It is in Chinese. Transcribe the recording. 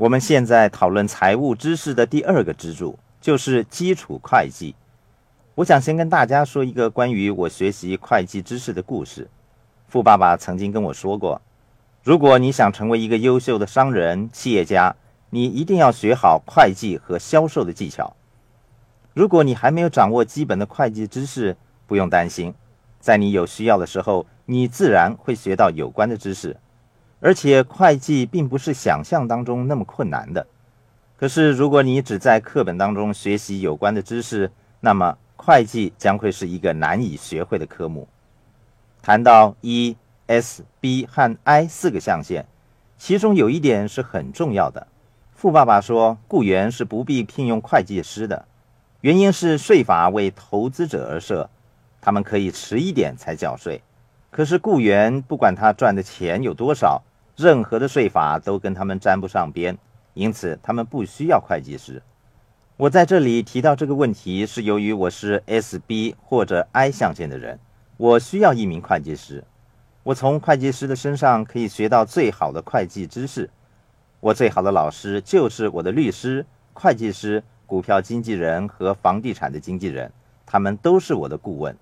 我们现在讨论财务知识的第二个支柱，就是基础会计。我想先跟大家说一个关于我学习会计知识的故事。富爸爸曾经跟我说过，如果你想成为一个优秀的商人、企业家，你一定要学好会计和销售的技巧。如果你还没有掌握基本的会计知识，不用担心，在你有需要的时候，你自然会学到有关的知识。而且会计并不是想象当中那么困难的。可是如果你只在课本当中学习有关的知识，那么会计将会是一个难以学会的科目。谈到 E、S、B 和 I 四个象限，其中有一点是很重要的。富爸爸说，雇员是不必聘用会计师的，原因是税法为投资者而设，他们可以迟一点才缴税。可是雇员不管他赚的钱有多少。任何的税法都跟他们沾不上边，因此他们不需要会计师。我在这里提到这个问题，是由于我是 S、B 或者 I 象限的人，我需要一名会计师。我从会计师的身上可以学到最好的会计知识。我最好的老师就是我的律师、会计师、股票经纪人和房地产的经纪人，他们都是我的顾问。